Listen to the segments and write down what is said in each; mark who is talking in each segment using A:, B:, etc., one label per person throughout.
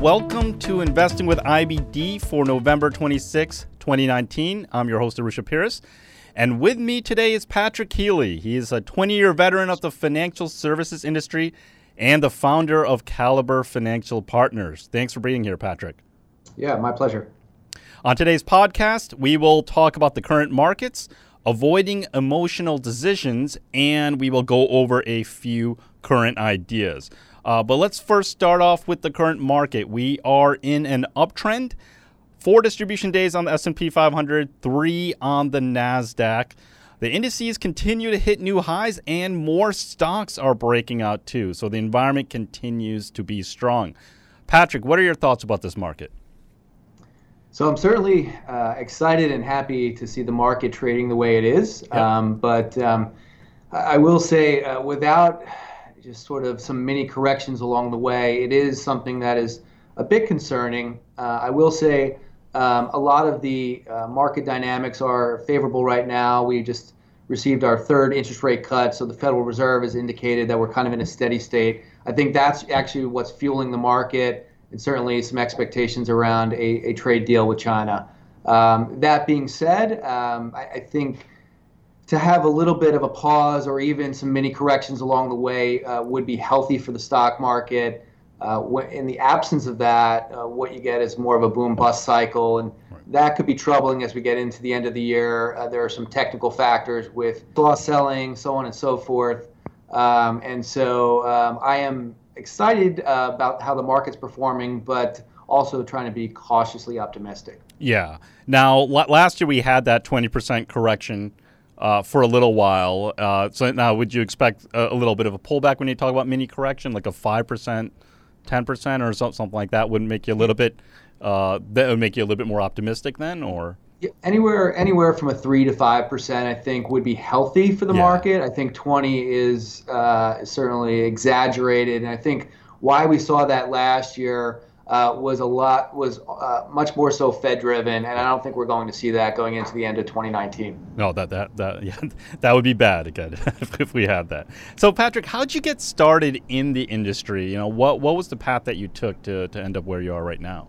A: Welcome to Investing with IBD for November 26, 2019. I'm your host, Arusha Peiris. And with me today is Patrick Healy. He is a 20 year veteran of the financial services industry and the founder of Caliber Financial Partners. Thanks for being here, Patrick.
B: Yeah, my pleasure.
A: On today's podcast, we will talk about the current markets, avoiding emotional decisions, and we will go over a few current ideas. Uh, but let's first start off with the current market. We are in an uptrend. Four distribution days on the S&P 500, three on the Nasdaq. The indices continue to hit new highs, and more stocks are breaking out too. So the environment continues to be strong. Patrick, what are your thoughts about this market?
B: So I'm certainly uh, excited and happy to see the market trading the way it is. Yep. Um, but um, I will say, uh, without just sort of some mini corrections along the way. It is something that is a bit concerning. Uh, I will say um, a lot of the uh, market dynamics are favorable right now. We just received our third interest rate cut, so the Federal Reserve has indicated that we're kind of in a steady state. I think that's actually what's fueling the market, and certainly some expectations around a, a trade deal with China. Um, that being said, um, I, I think to have a little bit of a pause or even some mini corrections along the way uh, would be healthy for the stock market. Uh, in the absence of that, uh, what you get is more of a boom bust cycle, and that could be troubling as we get into the end of the year. Uh, there are some technical factors with loss selling, so on and so forth. Um, and so um, I am excited uh, about how the market's performing, but also trying to be cautiously optimistic.
A: Yeah. Now, last year we had that 20% correction uh, for a little while. Uh, so now, would you expect a, a, little bit of a pullback when you talk about mini correction, like a five percent, ten percent, or something like that? Wouldn't make you a little bit uh, that would make you a little bit more optimistic then, or
B: yeah, anywhere anywhere from a three to five percent, I think, would be healthy for the yeah. market. I think twenty is uh, certainly exaggerated, and I think why we saw that last year uh, was a lot was uh, much more so Fed driven, and I don't think we're going to see that going into the end of 2019.
A: No, that that that yeah, that would be bad again if, we had that. So, Patrick, how did you get started in the industry? You know, what what was the path that you took to to end up where you are right now?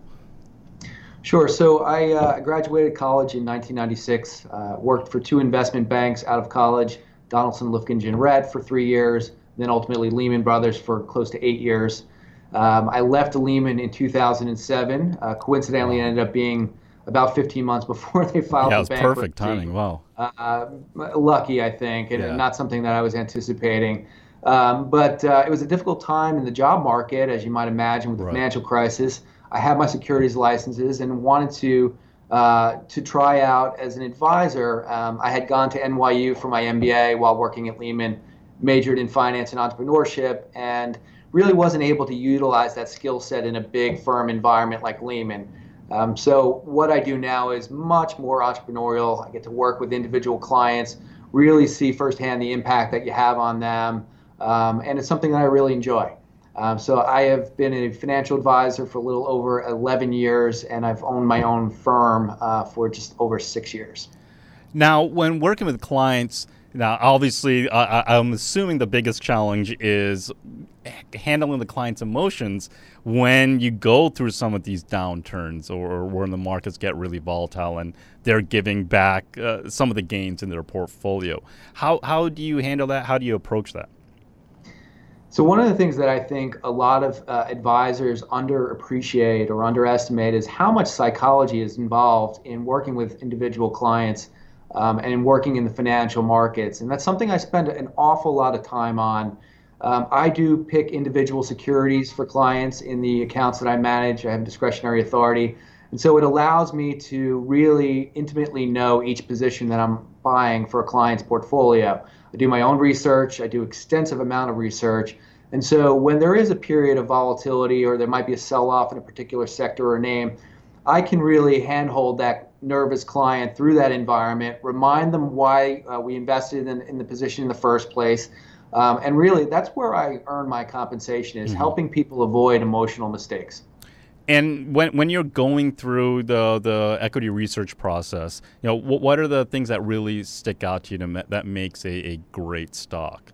B: Sure. So I uh, graduated college in 1996. Uh, worked for two investment banks out of college: Donaldson, Lufkin, Jenrette for three years, then ultimately Lehman Brothers for close to eight years. Um, I left Lehman in 2007. Uh, coincidentally, ended up being about 15 months before they filed.
A: Yeah, it was perfect timing. Wow.
B: Uh, lucky, I think, and yeah. not something that I was anticipating. Um, but uh, it was a difficult time in the job market, as you might imagine, with the right. financial crisis. I had my securities licenses and wanted to uh, to try out as an advisor. Um, I had gone to NYU for my MBA while working at Lehman, majored in finance and entrepreneurship, and really wasn't able to utilize that skill set in a big firm environment like Lehman. Um, so what I do now is much more entrepreneurial. I get to work with individual clients, really see firsthand the impact that you have on them, um, and it's something that I really enjoy. Um, so I have been a financial advisor for a little over 11 years, and I've owned my own firm uh, for just over six years.
A: Now, when working with clients, now, obviously, I, am assuming the biggest challenge is handling the client's emotions when you go through some of these downturns or when the markets get really volatile and they're giving back uh, some of the gains in their portfolio. How, how do you handle that? How do you approach that?
B: So, one of the things that I think a lot of uh, advisors underappreciate or underestimate is how much psychology is involved in working with individual clients um, and working in the financial markets. And that's something I spend an awful lot of time on. Um, I do pick individual securities for clients in the accounts that I manage. I have discretionary authority. And so it allows me to really intimately know each position that I'm buying for a client's portfolio. I do my own research, I do extensive amount of research. And so when there is a period of volatility or there might be a sell off in a particular sector or name, I can really handhold that nervous client through that environment, remind them why uh, we invested in, in, the position in the first place. Um, and really, that's where I earn my compensation is mm-hmm. helping people avoid emotional mistakes.
A: And when, when you're going through the, the equity research process, you know, what, what are the things that really stick out to you to, that makes a, a great stock?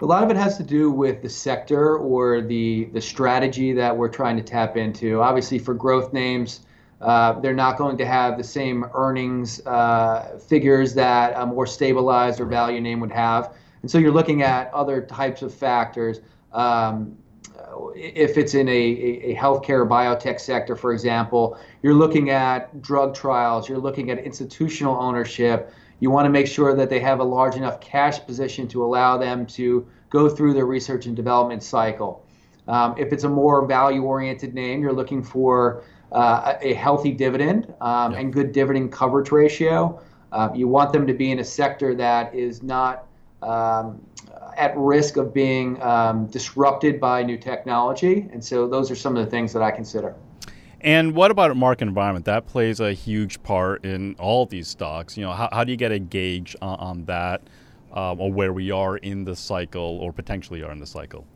B: A lot of it has to do with the sector or the the strategy that we're trying to tap into. Obviously, for growth names, uh, they're not going to have the same earnings uh, figures that a more stabilized or value name would have. And so you're looking at other types of factors. Um, if it's in a, a, healthcare biotech sector, for example, you're looking at drug trials, you're looking at institutional ownership. You want to make sure that they have a large enough cash position to allow them to go through their research and development cycle. Um, if it's a more value oriented name, you're looking for uh, a healthy dividend um, yeah. and good dividend coverage ratio. Uh, you want them to be in a sector that is not um, at risk of being um, disrupted by new technology. And so those are some of the things that I consider.
A: And what about a market environment? That plays a huge part in all these stocks. You know, how, how do you get a gauge on, on that um, or where we are in the cycle or potentially are in the cycle?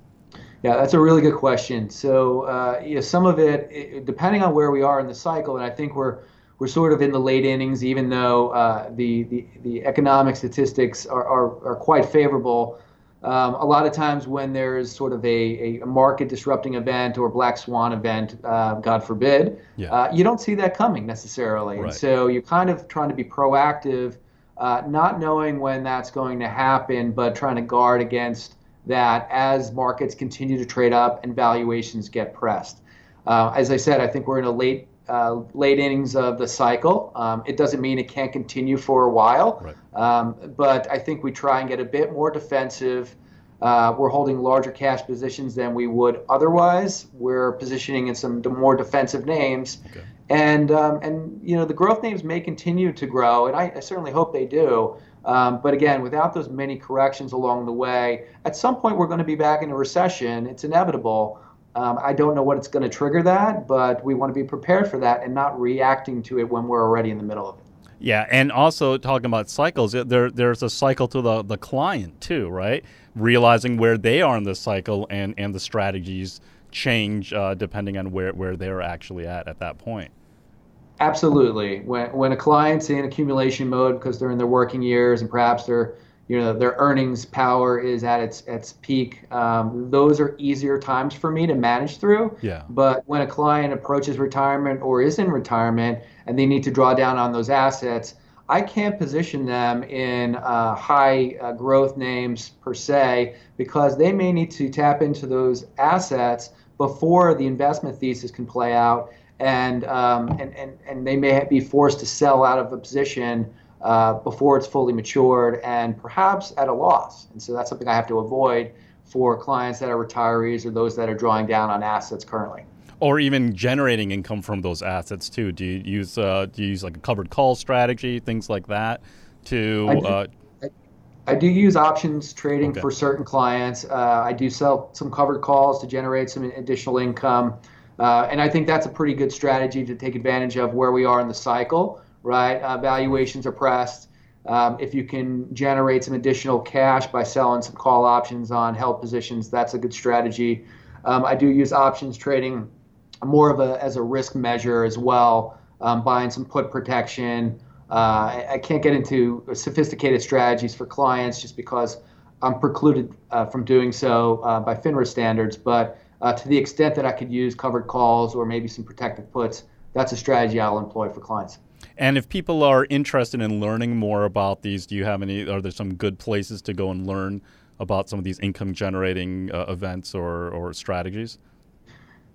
B: Yeah, that's a really good question. So, uh, you know, some of it, it, depending on where we are in the cycle, and I think we're we're sort of in the late innings, even though uh, the, the the economic statistics are, are, are quite favorable. Um, a lot of times when there's sort of a, a market disrupting event or black swan event, uh, God forbid, yeah. uh, you don't see that coming necessarily. Right. And so you're kind of trying to be proactive, uh, not knowing when that's going to happen, but trying to guard against that as markets continue to trade up and valuations get pressed. Uh, as I said, I think we're in a late uh, late innings of the cycle. Um, it doesn't mean it can't continue for a while, right. um, but I think we try and get a bit more defensive. Uh, we're holding larger cash positions than we would otherwise. We're positioning in some more defensive names, okay. and um, and you know the growth names may continue to grow, and I, I certainly hope they do. Um, but again, without those many corrections along the way, at some point we're going to be back in a recession. It's inevitable. Um, I don't know what it's going to trigger that, but we want to be prepared for that and not reacting to it when we're already in the middle of it.
A: Yeah, and also talking about cycles, there there's a cycle to the, the client too, right? Realizing where they are in the cycle and, and the strategies change uh, depending on where, where they're actually at at that point.
B: Absolutely. When when a client's in accumulation mode because they're in their working years and perhaps their you know their earnings power is at its its peak, um, those are easier times for me to manage through.
A: Yeah.
B: But when a client approaches retirement or is in retirement and they need to draw down on those assets, I can't position them in uh, high uh, growth names per se because they may need to tap into those assets before the investment thesis can play out and, um, and, and, and they may be forced to sell out of a position uh, before it's fully matured and perhaps at a loss. And so that's something I have to avoid for clients that are retirees or those that are drawing down on assets currently.
A: Or even generating income from those assets too. Do you use uh, do you use like a covered call strategy, things like that, to? Uh,
B: I, do use options trading okay. for certain clients. Uh, I do sell some covered calls to generate some additional income. Uh, and I think that's a pretty good strategy to take advantage of where we are in the cycle, right? Uh, valuations are pressed. Um, if you can generate some additional cash by selling some call options on held positions, that's a good strategy. Um, I do use options trading more of a as a risk measure as well, um, buying some put protection. Uh, I, I, can't get into sophisticated strategies for clients just because I'm precluded uh, from doing so uh, by FINRA standards, but to the extent that I could use covered calls or maybe some protective puts, that's a strategy I'll employ for clients.
A: And if people are interested in learning more about these, do you have any? Are there some good places to go and learn about some of these income generating uh, events or, or strategies?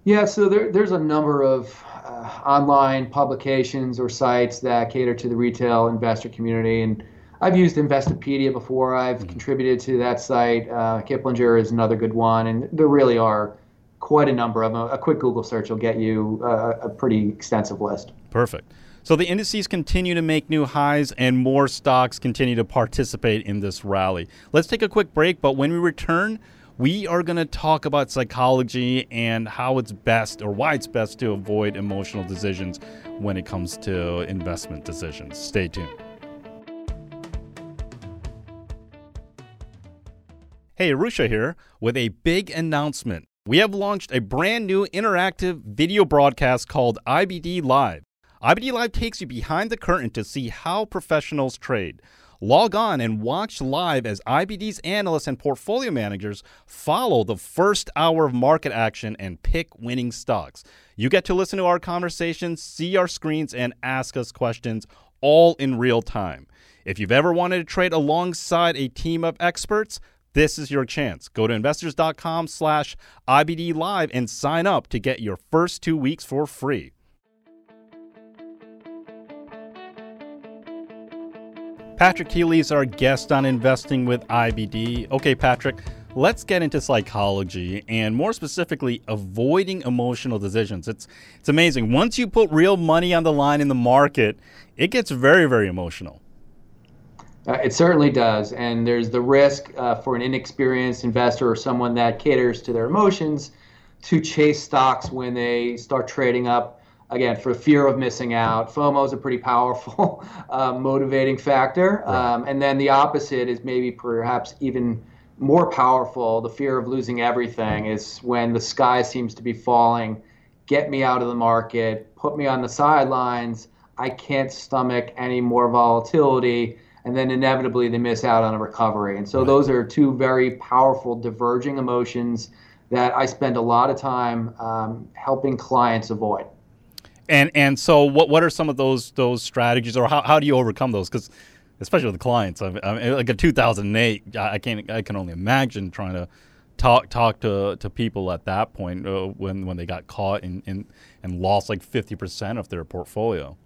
B: Yeah, so there, there's a number of uh, online publications or sites that cater to the retail investor community, and I've used Investopedia before. I've mm-hmm. contributed to that site. Uh, Kiplinger is another good one, and there really are quite a number of them. A quick Google search will get you a, a pretty extensive list.
A: Perfect. So the indices continue to make new highs and more stocks continue to participate in this rally. Let's take a quick break, but when we return, we are going to talk about psychology and how it's best or why it's best to avoid emotional decisions when it comes to investment decisions. Stay tuned. Hey, Arusha here with a big announcement. We have launched a brand new interactive video broadcast called IBD Live. IBD Live takes you behind the curtain to see how professionals trade. Log on and watch live as IBD's analysts and portfolio managers follow the first hour of market action and pick winning stocks. You get to listen to our conversations, see our screens, and ask us questions all in real time. If you've ever wanted to trade alongside a team of experts, this is your chance. Go to investors.com slash IBD Live and sign up to get your first two weeks for free. Patrick Healy is our guest on Investing with IBD. Okay, Patrick, let's get into psychology and more specifically avoiding emotional decisions. It's it's amazing. Once you put real money on the line in the market, it gets very very emotional.
B: Uh, it certainly does, and there's the risk uh, for an inexperienced investor or someone that caters to their emotions to chase stocks when they start trading up. Again, for fear of missing out. FOMO is a pretty powerful uh, motivating factor, right. um, and then the opposite is maybe perhaps even more powerful. The fear of losing everything is when the sky seems to be falling. Get me out of the market. Put me on the sidelines. I can't stomach any more volatility and then inevitably they miss out on a recovery. And so right. those are two very powerful diverging emotions that I spend a lot of time um, helping clients avoid.
A: And and so what what are some of those those strategies, or how, how do you overcome those? Because especially with the clients, I mean, like in 2008, I can't I can only imagine trying to talk talk to, to people at that point uh, when when they got caught in, in and lost like 50% of their portfolio.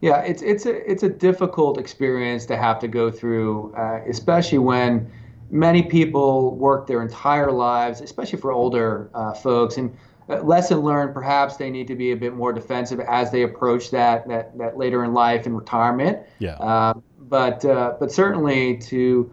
B: Yeah, it's it's a it's a difficult experience to have to go through, uh, especially when many people work their entire lives, especially for older uh, folks. And lesson learned, perhaps they need to be a bit more defensive as they approach that that, that later in life and retirement.
A: Yeah. Um,
B: but uh, but certainly to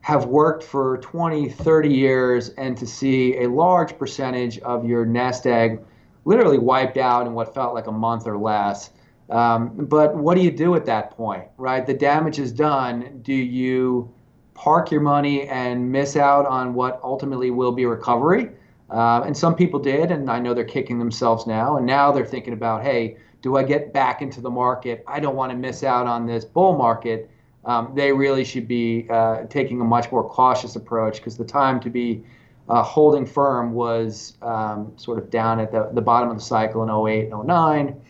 B: have worked for 20, 30 years and to see a large percentage of your nest egg literally wiped out in what felt like a month or less um, but what do you do at that point, right? The damage is done. Do you park your money and miss out on what ultimately will be recovery? Uh, and some people did, and I know they're kicking themselves now. And now they're thinking about, hey, do I get back into the market? I don't want to miss out on this bull market. Um, they really should be uh, taking a much more cautious approach because the time to be uh, holding firm was um, sort of down at the, the bottom of the cycle in 08 and 09.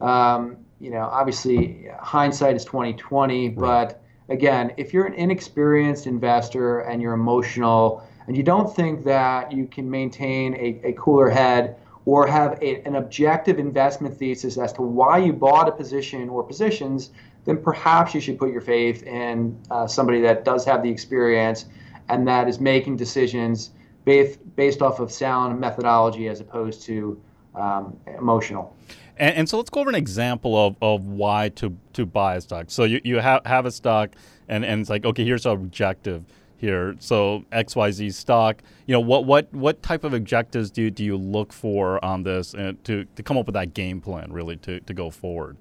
B: Um, you know, obviously hindsight is 2020, right. but again, if you're an inexperienced investor and you're emotional and you don't think that you can maintain a, a cooler head or have a, an objective investment thesis as to why you bought a position or positions, then perhaps you should put your faith in uh, somebody that does have the experience and that is making decisions based, based off of sound methodology as opposed to um, emotional.
A: And, and, so let's go over an example of, of why to, to buy a stock. So you, you have, have a stock and, and it's like, okay, here's our objective here. So XYZ stock, you know, what, what, what type of objectives do, do you look for on this and to, to come up with that game plan really to, to go forward?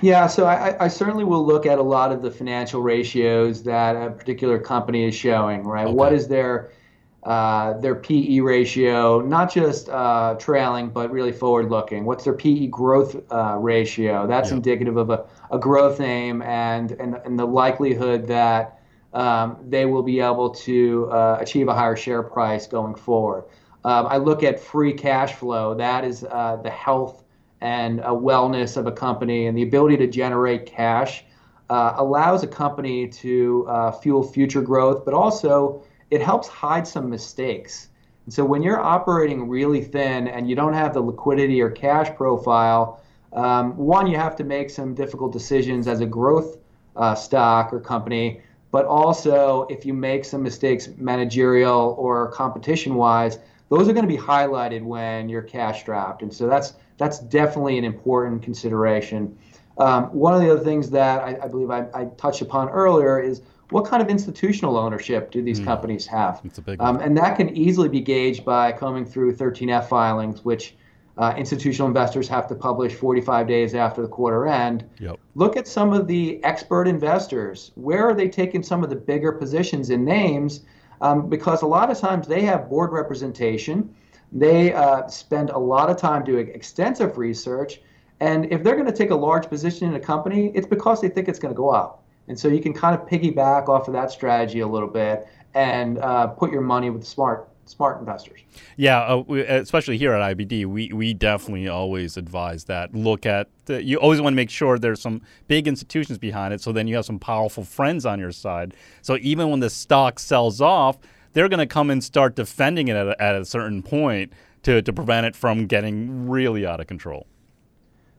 B: Yeah, so I, I, certainly will look at a lot of the financial ratios that a particular company is showing, right? Okay. What is their uh, their PE ratio, not just uh, trailing, but really forward looking. What's their PE growth uh, ratio? That's yeah. indicative of a, a growth aim and, and, and the likelihood that um, they will be able to uh, achieve a higher share price going forward. Um, I look at free cash flow. That is uh, the health and wellness of a company and the ability to generate cash. allows a company to fuel future growth, but also it helps hide some mistakes. And so when you're operating really thin and you don't have the liquidity or cash profile, um, one, you have to make some difficult decisions as a growth uh, stock or company. But also, if you make some mistakes managerial or competition wise, those are going to be highlighted when you're cash strapped. And so that's that's definitely an important consideration. Um, one of the other things that I, I believe I, I touched upon earlier is what kind of institutional ownership do these mm. companies have?
A: It's a big
B: um, and that can easily be gauged by combing through 13F filings, which uh, institutional investors have to publish 45 days after the quarter end.
A: Yep.
B: Look at some of the expert investors. Where are they taking some of the bigger positions in names? Um, because a lot of times they have board representation. They uh, spend a lot of time doing extensive research And if they're going to take a large position in a company, it's because they think it's going to go up. And so you can kind of piggyback off of that strategy a little bit and uh, put your money with smart smart investors.
A: Yeah, uh, we, especially here at IBD, we, we definitely always advise that. Look at the, you always want to make sure there's some big institutions behind it, so then you have some powerful friends on your side. So even when the stock sells off, they're going to come and start defending it at a, at a certain point to, to prevent it from getting really out of control.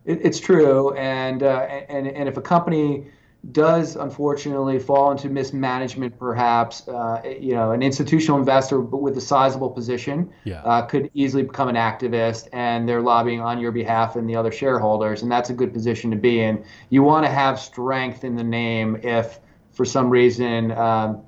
B: It, it's true, and uh, and and if a company does unfortunately fall into mismanagement, perhaps. Uh, you know, an institutional investor with a sizable position yeah. uh, could easily become an activist, and they're lobbying on your behalf and the other shareholders, and that's a good position to be in. You want to have strength in the name if, for some reason, um,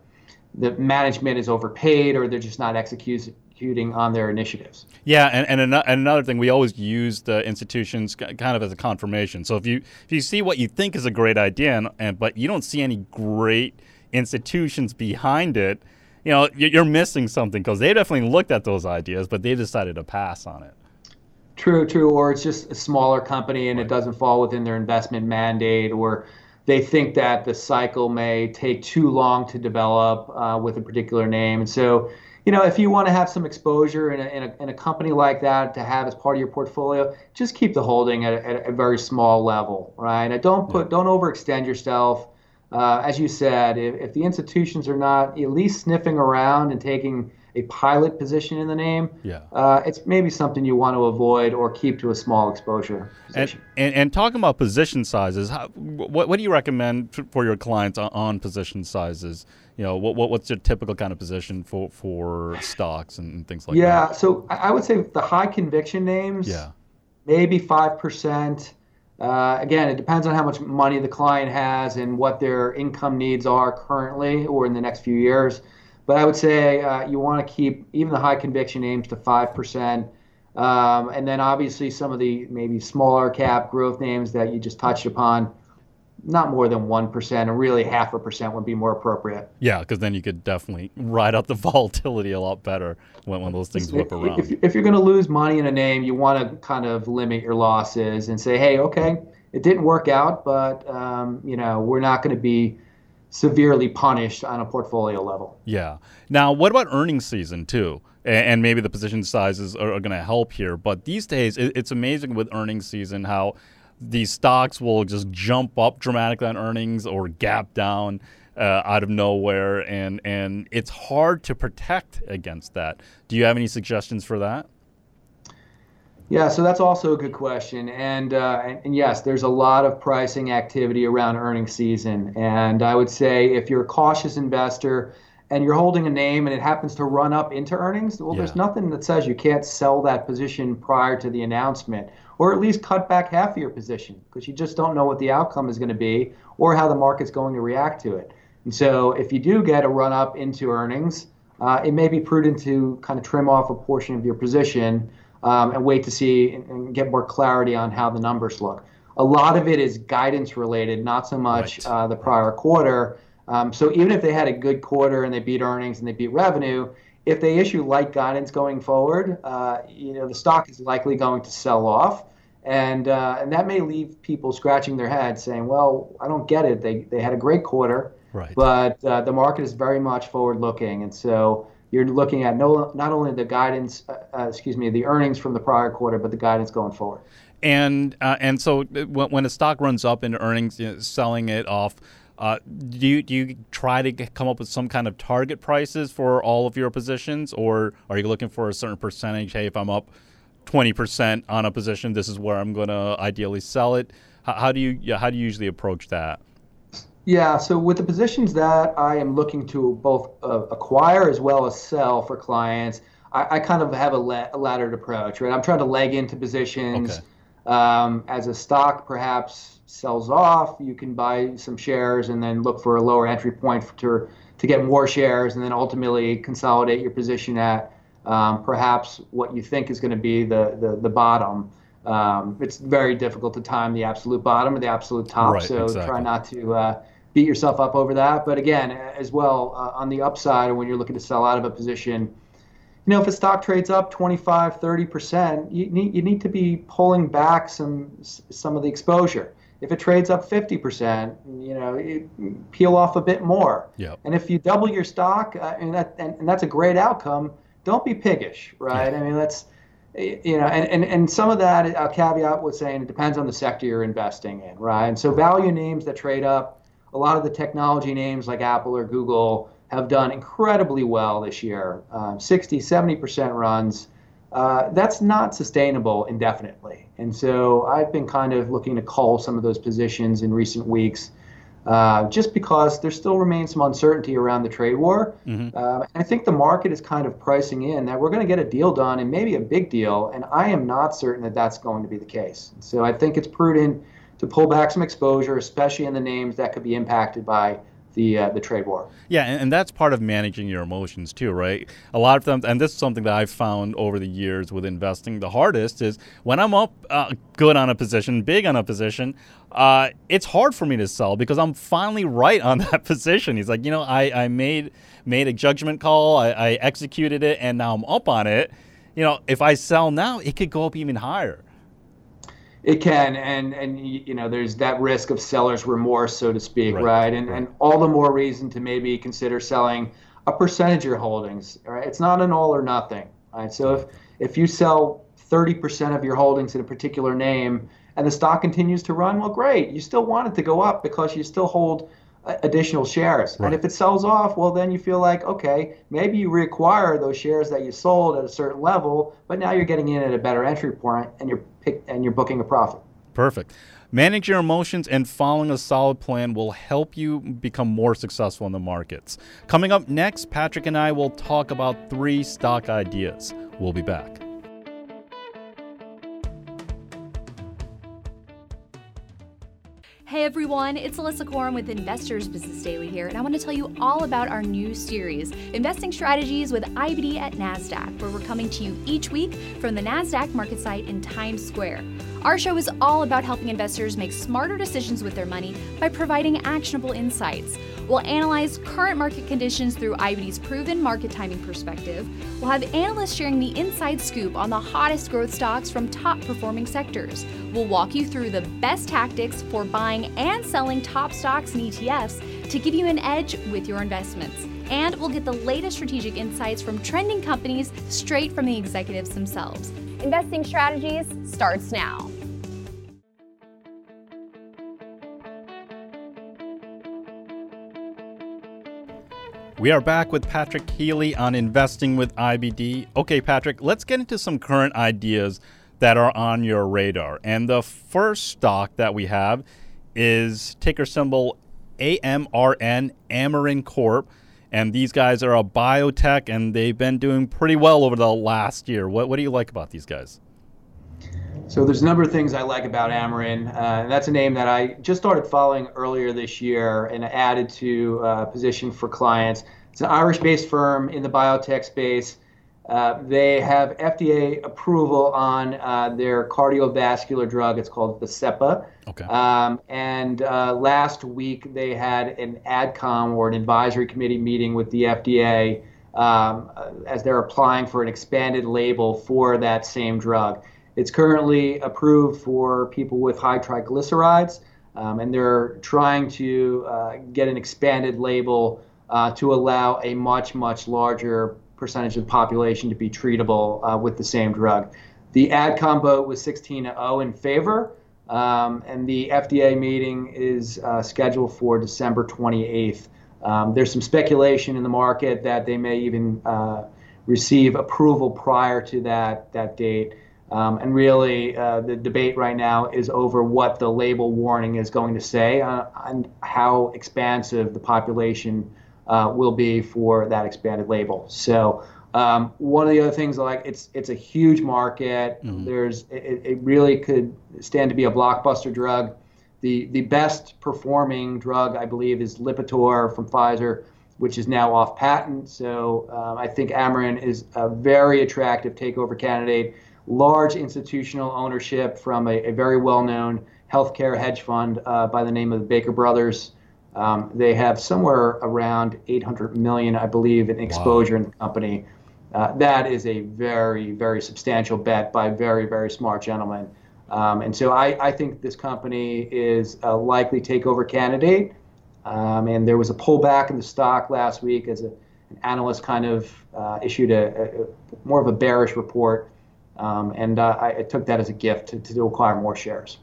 B: the management is overpaid or they're just not executing executing on their initiatives.
A: Yeah, and, and, an- another thing, we always use the institutions kind of as a confirmation. So if you if you see what you think is a great idea, and, and but you don't see any great institutions behind it, you know, you're missing something because they definitely looked at those ideas, but they decided to pass on it.
B: True, true. Or it's just a smaller company and right. it doesn't fall within their investment mandate, or they think that the cycle may take too long to develop uh, with a particular name. And so you know, if you want to have some exposure in a, in a, in a company like that to have as part of your portfolio, just keep the holding at a, at a very small level, right? And don't put, yeah. don't overextend yourself. Uh, as you said, if, if the institutions are not at least sniffing around and taking a pilot position in the name,
A: yeah.
B: Uh, it's maybe something you want to avoid or keep to a small exposure.
A: And, and, and, talking about position sizes, how, what, what do you recommend for your clients on, on position sizes? You know, what, what what's your typical kind of position for for stocks and things like
B: yeah,
A: that?
B: Yeah, so I would say the high conviction names,
A: yeah,
B: maybe five percent. Uh, again, it depends on how much money the client has and what their income needs are currently or in the next few years. But I would say uh, you want to keep even the high conviction names to five percent. Um, and then obviously some of the maybe smaller cap growth names that you just touched upon not more than 1%, and really half a percent would be more appropriate.
A: Yeah, because then you could definitely ride out the volatility a lot better when, when those things whip around.
B: If, if you're going to lose money in a name, you want to kind of limit your losses and say, hey, okay, it didn't work out, but um, you know we're not going to be severely punished on a portfolio level.
A: Yeah. Now, what about earnings season too? And, maybe the position sizes are, going to help here. But these days, it's amazing with earnings season how these stocks will just jump up dramatically on earnings or gap down uh, out of nowhere, and and it's hard to protect against that. Do you have any suggestions for that?
B: Yeah, so that's also a good question, and, uh, and, and yes, there's a lot of pricing activity around earnings season, and I would say if you're a cautious investor and you're holding a name and it happens to run up into earnings, well, yeah. there's nothing that says you can't sell that position prior to the announcement or at least cut back half of your position because you just don't know what the outcome is going to be or how the market's going to react to it. And so if you do get a run up into earnings, uh, it may be prudent to kind of trim off a portion of your position um, and wait to see and, and, get more clarity on how the numbers look. A lot of it is guidance related, not so much right. uh, the prior quarter. Um, so even if they had a good quarter and they beat earnings and they beat revenue, if they issue light guidance going forward, uh, you know the stock is likely going to sell off and uh, and that may leave people scratching their heads, saying, "Well, I don't get it. They they had a great quarter,
A: right.
B: but uh, the market is very much forward-looking, and so you're looking at no not only the guidance, uh, uh excuse me, the earnings from the prior quarter, but the guidance going forward."
A: And uh, and so uh, when a stock runs up in earnings, you know, selling it off. Do you do you try to come up with some kind of target prices for all of your positions, or are you looking for a certain percentage? Hey, if I'm up 20% on a position, this is where I'm going to ideally sell it. How, how do you how do you usually approach that?
B: Yeah, so with the positions that I am looking to both uh, acquire as well as sell for clients, I, I kind of have a, la- a, laddered approach, right? I'm trying to leg into positions. Okay. Um, as a stock perhaps sells off, you can buy some shares and then look for a lower entry point to to get more shares, and then ultimately consolidate your position at um, perhaps what you think is going to be the, the, the bottom. Um, it's very difficult to time the absolute bottom or the absolute top,
A: right,
B: so
A: exactly.
B: try not to uh, beat yourself up over that. But again, as well, uh, on the upside, when you're looking to sell out of a position, you know, if a stock trades up 25, 30%, you need, you need to be pulling back some some of the exposure. If it trades up 50%, you know, it, peel off a bit more.
A: Yep.
B: And if you double your stock, uh, and, that, and, and, that's a great outcome, don't be piggish, right? Yeah. I mean, that's, you know, and, and, and some of that, I'll caveat with saying it depends on the sector you're investing in, right? And so value names that trade up, a lot of the technology names like Apple or Google have done incredibly well this year um, 60, 70% runs. Uh, that's not sustainable indefinitely. And so I've been kind of looking to cull some of those positions in recent weeks. Uh, just because there still remains some uncertainty around the trade war. Mm-hmm. Uh, I think the market is kind of pricing in that we're going to get a deal done and maybe a big deal, and I am not certain that that's going to be the case. So I think it's prudent to pull back some exposure, especially in the names that could be impacted by the uh, the trade war.
A: Yeah, and, and, that's part of managing your emotions too, right? A lot of them, and this is something that I've found over the years with investing. The hardest is when I'm up uh, good on a position, big on a position. Uh, it's hard for me to sell because I'm finally right on that position. He's like, you know, I, I made made a judgment call, I, I executed it, and now I'm up on it. You know, if I sell now, it could go up even higher.
B: It can, and and you know, there's that risk of seller's remorse, so to speak, right? right? And right. and all the more reason to maybe consider selling a percentage of your holdings. Right? It's not an all or nothing. Right? So if if you sell 30% of your holdings in a particular name and the stock continues to run, well, great. You still want it to go up because you still hold additional shares. Right. And if it sells off, well, then you feel like, okay, maybe you reacquire those shares that you sold at a certain level, but now you're getting in at a better entry point and you're pick, and you're booking a profit.
A: Perfect. Manage your emotions and following a solid plan will help you become more successful in the markets. Coming up next, Patrick and I will talk about three stock ideas. We'll be back.
C: Hey everyone, it's Alissa Coram with Investors Business Daily here, and I want to tell you all about our new series, Investing Strategies with IBD at NASDAQ, where we're coming to you each week from the NASDAQ market site in Times Square. Our show is all about helping investors make smarter decisions with their money by providing actionable insights. We'll analyze current market conditions through IBD's proven market timing perspective. We'll have analysts sharing the inside scoop on the hottest growth stocks from top performing sectors. We'll walk you through the best tactics for buying and selling top stocks and ETFs to give you an edge with your investments. And we'll get the latest strategic insights from trending companies straight from the executives themselves. Investing Strategies starts now.
A: We are back with Patrick Healy on investing with IBD. Okay, Patrick, let's get into some current ideas that are on your radar. And the first stock that we have is ticker symbol AMRN, Amarin Corp. And these guys are a biotech and they've been doing pretty well over the last year. What, what do you like about these guys?
B: So there's a number of things I like about Amarin, uh, and that's a name that I just started following earlier this year and added to uh, position for clients. It's an Irish-based firm in the biotech space. Uh, they have FDA approval on uh, their cardiovascular drug. It's called Vascepa.
A: Okay.
B: Um, and uh, last week they had an AdCom or an advisory committee meeting with the FDA um, as they're applying for an expanded label for that same drug. It's currently approved for people with high triglycerides, um, and they're trying to uh, get an expanded label uh, to allow a much, much larger percentage of the population to be treatable uh, with the same drug. The AdCom vote was 16 0 in favor, um, and the FDA meeting is uh, scheduled for December 28th. Um, there's some speculation in the market that they may even uh, receive approval prior to that, that date. Um, and really, uh, the debate right now is over what the label warning is going to say uh, and how expansive the population uh, will be for that expanded label. So, um, one of the other things, like it's it's a huge market. Mm-hmm. There's it, it, really could stand to be a blockbuster drug. The the best performing drug, I believe, is Lipitor from Pfizer, which is now off patent. So, um, I think Amarin is a very attractive takeover candidate large institutional ownership from a, a very well-known healthcare hedge fund uh, by the name of the Baker Brothers. Um, they have somewhere around 800 million, I believe, in exposure wow. in the company. uh, that is a very, very substantial bet by very, very smart gentlemen. Um, and so I, I, think this company is a likely takeover candidate. Um, and there was a pullback in the stock last week as a, an analyst kind of uh, issued a, a, more of a bearish report. Um, and uh, I, I, took that as a gift to, to acquire more shares.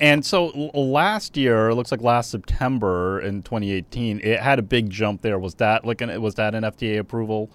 A: And so last year, it looks like last September in 2018, it had a big jump there. Was that like an, was that an FDA approval?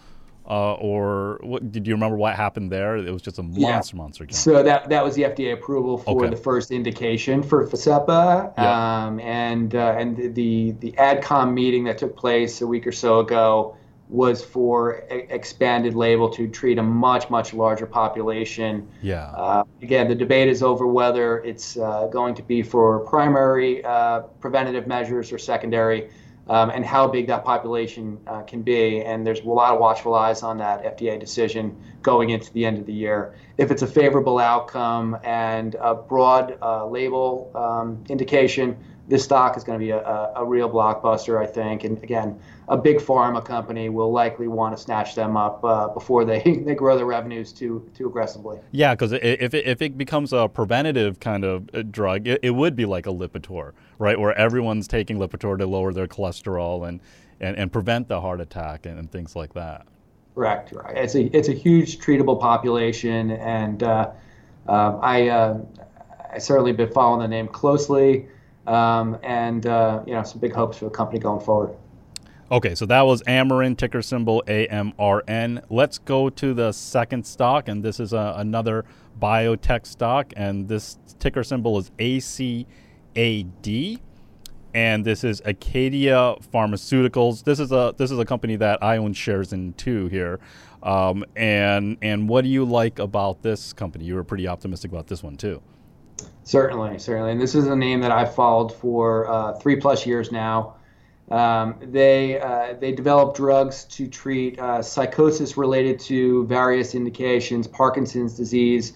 A: Uh, or what, did you remember what happened there? It was just a monster, yeah. monster jump.
B: So that that was the FDA approval for okay. the first indication for Vascepa, yeah. um, and uh, and the the AdCom meeting that took place a week or so ago was for a- expanded label to treat a much much larger population.
A: Yeah. Uh,
B: again, the debate is over whether it's uh, going to be for primary uh, preventative measures or secondary, um, and how big that population uh, can be. And there's a lot of watchful eyes on that FDA decision going into the end of the year. If it's a favorable outcome and a broad uh, label um, indication this stock is going to be a, a, real blockbuster, I think. And again, a big pharma company will likely want to snatch them up uh, before they, they grow their revenues too too aggressively.
A: Yeah, because if it, if it becomes a preventative kind of uh, drug, it, it would be like a Lipitor, right, where everyone's taking Lipitor to lower their cholesterol and, and, and prevent the heart attack and, and things like that.
B: Correct. Right. It's a it's a huge treatable population, and uh, uh, I uh, I certainly been following the name closely um, and uh, you know some big hopes for the company going forward.
A: Okay, so that was Amarin, ticker symbol AMRN. Let's go to the second stock, and this is a, another biotech stock, and this ticker symbol is ACAD, and this is Acadia Pharmaceuticals. This is a this is a company that I own shares in too here. Um, and and what do you like about this company? You were pretty optimistic about this one too.
B: Certainly, certainly. And this is a name that I've followed for uh, three plus years now. Um, they uh, they develop drugs to treat uh, psychosis related to various indications: Parkinson's disease,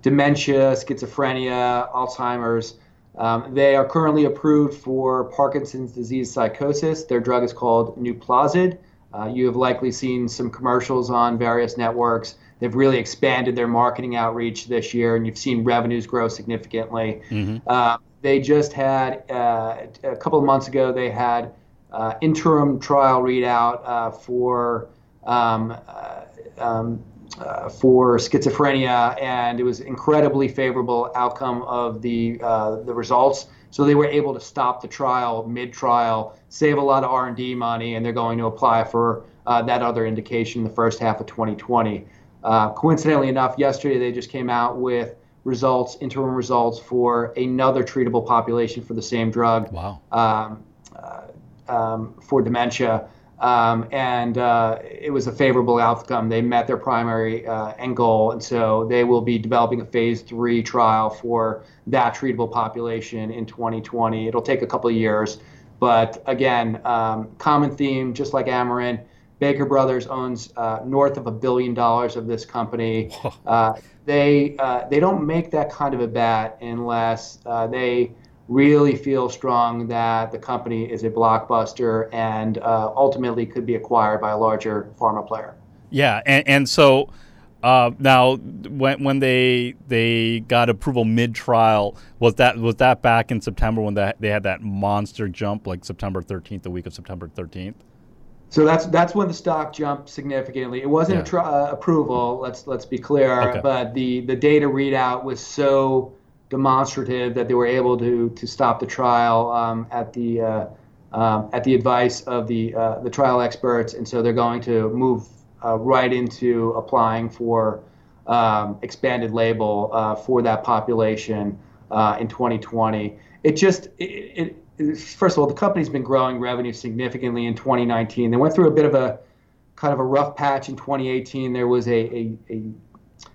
B: dementia, schizophrenia, Alzheimer's. Um, they are currently approved for Parkinson's disease psychosis. Their drug is called Nuplazid. Uh, you have likely seen some commercials on various networks. They've really expanded their marketing outreach this year, and you've seen revenues grow significantly. Mm-hmm. Uh, they just had uh, a couple of months ago. They had uh, interim trial readout uh, for um, uh, um, uh, for schizophrenia, and it was incredibly favorable outcome of the the results. So they were able to stop the trial mid-trial, save a lot of R&D money, and they're going to apply for that other indication in the first half of 2020. Uh, coincidentally enough, yesterday they just came out with results, interim results for another treatable population for the same drug.
A: Wow. Um, uh,
B: um, for dementia. Um, and uh, it was a favorable outcome. They met their primary uh, end goal, and so they will be developing a phase three trial for that treatable population in 2020. It'll take a couple of years, but again, um, common theme, just like Amarin, Baker Brothers owns uh, north of a billion dollars of this company. Uh, they uh, they don't make that kind of a bet unless uh, they really feel strong that the company is a blockbuster and uh, ultimately could be acquired by a larger pharma player.
A: Yeah, and, and so. Uh, now, when when they they got approval mid trial, was that was that back in September when that they had that monster jump, like September 13th, the week of September 13th?
B: So that's that's when the stock jumped significantly. It wasn't yeah. a tr- uh, approval. Let's let's be clear. Okay. But the the data readout was so demonstrative that they were able to to stop the trial um, at the uh, um, at the advice of the uh, the trial experts, and so they're going to move uh, right into applying for um, expanded label uh, for that population uh, in 2020. It just it, it first of all, the company's been growing revenue significantly in 2019. They went through a bit of a kind of a rough patch in 2018. There was a, a, a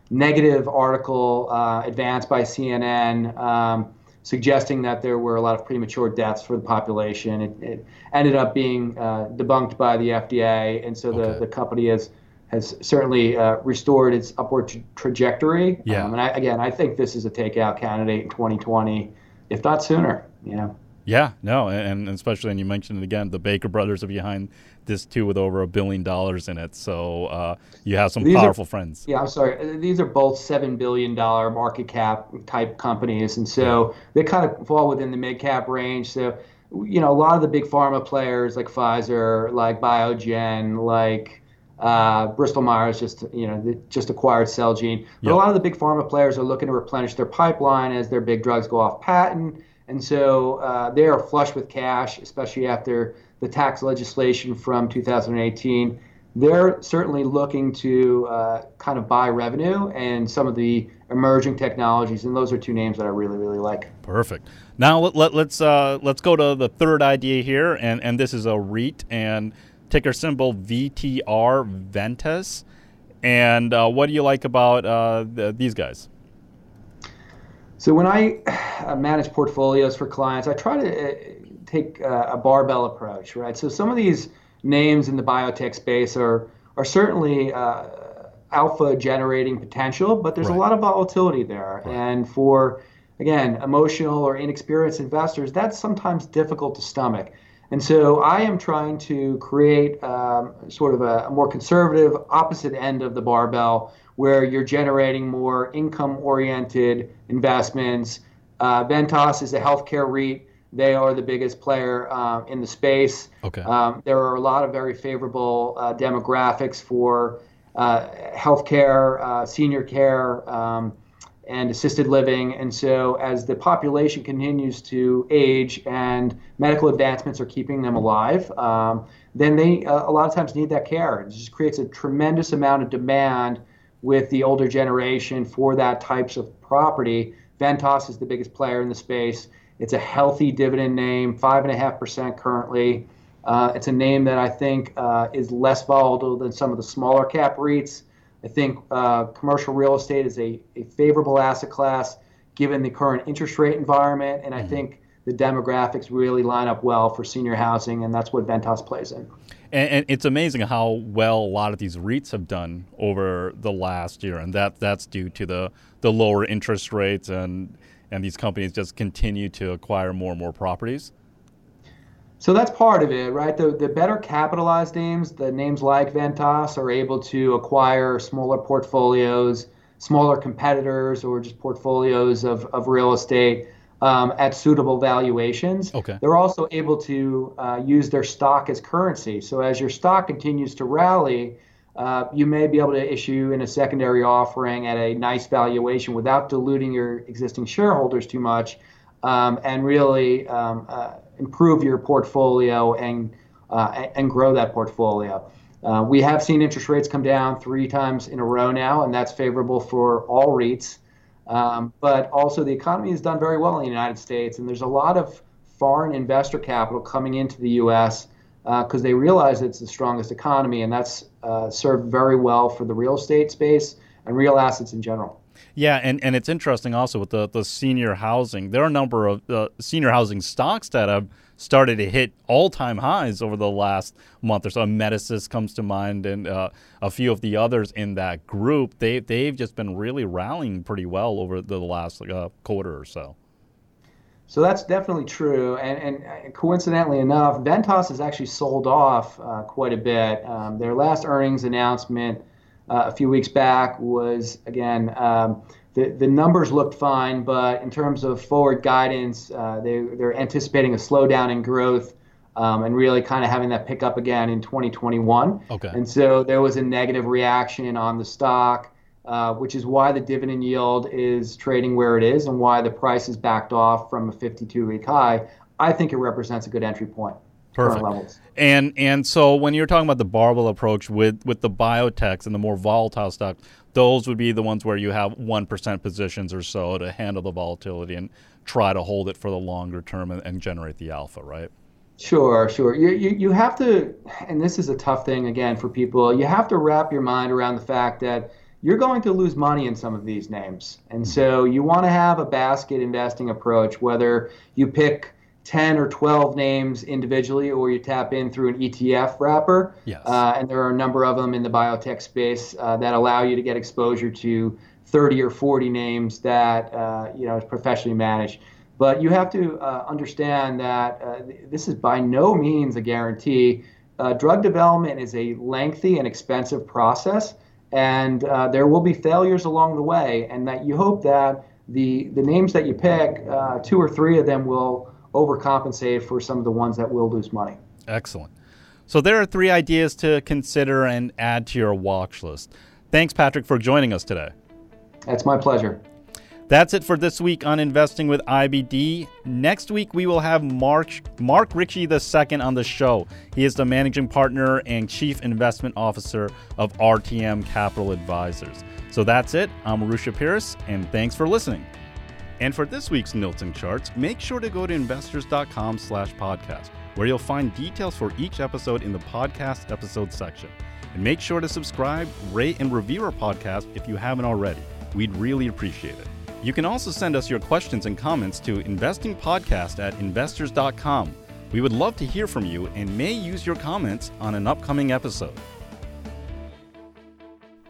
B: negative article uh, advanced by CNN um, suggesting that there were a lot of premature deaths for the population. It, it ended up being uh, debunked by the FDA, and so the, okay. the company has has certainly uh, restored its upward tra- trajectory.
A: Yeah.
B: Um, and I, again, I think this is a takeout candidate in 2020, if not sooner. You know.
A: Yeah, no, and, and especially, and you mentioned it again, the Baker brothers are behind this too with over a billion dollars in it. So uh, you have some these powerful
B: are,
A: friends.
B: Yeah, I'm sorry. Uh, these are both seven billion dollar market cap type companies, and so they kind of fall within the mid cap range. So you know, a lot of the big pharma players like Pfizer, like Biogen, like uh, Bristol Myers just you know just acquired Celgene. But yep. a lot of the big pharma players are looking to replenish their pipeline as their big drugs go off patent, and so uh, they are flush with cash, especially after the tax legislation from 2018. They're certainly looking to uh, kind of buy revenue and some of the emerging technologies, and those are two names that I really, really like.
A: Perfect. Now let, let, let's uh, let's go to the third idea here, and and this is a REIT and ticker symbol VTR Ventas. And uh, what do you like about uh, the, these guys?
B: So when I uh, manage portfolios for clients, I try to uh, take a barbell approach, right? So some of these names in the biotech space are are certainly uh, alpha generating potential, but there's right. a lot of volatility there. Right. And for again, emotional or inexperienced investors, that's sometimes difficult to stomach. And so I am trying to create um, sort of a, a, more conservative opposite end of the barbell where you're generating more income oriented investments. Uh, Ventas is a healthcare REIT. They are the biggest player uh, in the space.
A: Okay.
B: Um, there are a lot of very favorable uh, demographics for uh, healthcare, uh, senior care. Um, and assisted living. And so, as the population continues to age and medical advancements are keeping them alive, um, then they uh, a lot of times need that care. It just creates a tremendous amount of demand with the older generation for that types of property. Ventas is the biggest player in the space. It's a healthy dividend name, five and a half percent currently. Uh, it's a name that I think uh, is less volatile than some of the smaller cap REITs. I think uh, commercial real estate is a, a favorable asset class given the current interest rate environment, and I mm-hmm. think the demographics really line up well for senior housing, and that's what Ventas plays in.
A: And, and, it's amazing how well a lot of these REITs have done over the last year, and that that's due to the the lower interest rates and and these companies just continue to acquire more and more properties.
B: So that's part of it, right? The, the better capitalized names, the names like Ventas, are able to acquire smaller portfolios, smaller competitors, or just portfolios of, of real estate um, at suitable valuations.
A: Okay.
B: They're also able to uh, use their stock as currency. So as your stock continues to rally, uh, you may be able to issue in a secondary offering at a nice valuation without diluting your existing shareholders too much, um, and really um, uh, improve your portfolio and uh, and grow that portfolio. Uh, we have seen interest rates come down three times in a row now, and that's favorable for all REITs. Um, but also, the economy has done very well in the United States, and there's a lot of foreign investor capital coming into the U.S. because uh, they realize it's the strongest economy, and that's uh, served very well for the real estate space and real assets in general.
A: Yeah, and, and it's interesting also with the, the senior housing. There are a number of uh, senior housing stocks that have started to hit all time highs over the last month or so. Medicis comes to mind, and uh, a few of the others in that group. They they've just been really rallying pretty well over the last uh, quarter or so.
B: So that's definitely true, and, and uh, coincidentally enough, Ventas has actually sold off uh, quite a bit. Um, their last earnings announcement uh, a few weeks back was again um, the the numbers looked fine, but in terms of forward guidance, uh, they they're anticipating a slowdown in growth. Um, and really kind of having that pick up again in 2021.
A: Okay.
B: And so there was a negative reaction on the stock, uh, which is why the dividend yield is trading where it is and why the price is backed off from a 52 week high. I think it represents a good entry point.
A: Perfect. And and so when you're talking about the barbell approach with with the biotechs and the more volatile stocks, those would be the ones where you have one percent positions or so to handle the volatility and try to hold it for the longer term and, and generate the alpha, right?
B: Sure, sure. You, you you have to, and this is a tough thing again for people. You have to wrap your mind around the fact that you're going to lose money in some of these names, and mm-hmm. so you want to have a basket investing approach. Whether you pick 10 or 12 names individually or you tap in through an ETF wrapper.
A: Yes.
B: Uh, and there are a number of them in the biotech space uh, that allow you to get exposure to 30 or 40 names that uh, you know is professionally managed. But you have to uh, understand that uh, this is by no means a guarantee. Uh, drug development is a lengthy and expensive process, and uh, there will be failures along the way, and that you hope that the, the names that you pick, uh, two or three of them will overcompensate for some of the ones that will lose money.
A: Excellent. So there are three ideas to consider and add to your watch list. Thanks, Patrick, for joining us today.
B: That's my pleasure.
A: That's it for this week on Investing with IBD. Next week, we will have Mark, Mark Ritchie II on the show. He is the managing partner and chief investment officer of RTM Capital Advisors. So that's it. I'm Arusha Pierce, and thanks for listening. And for this week's and charts, make sure to go to investors.com slash podcast, where you'll find details for each episode in the podcast episode section. And make sure to subscribe, rate, and review our podcast if you haven't already. We'd really appreciate it. You can also send us your questions and comments to investingpodcast at investors.com. We would love to hear from you and may use your comments on an upcoming episode.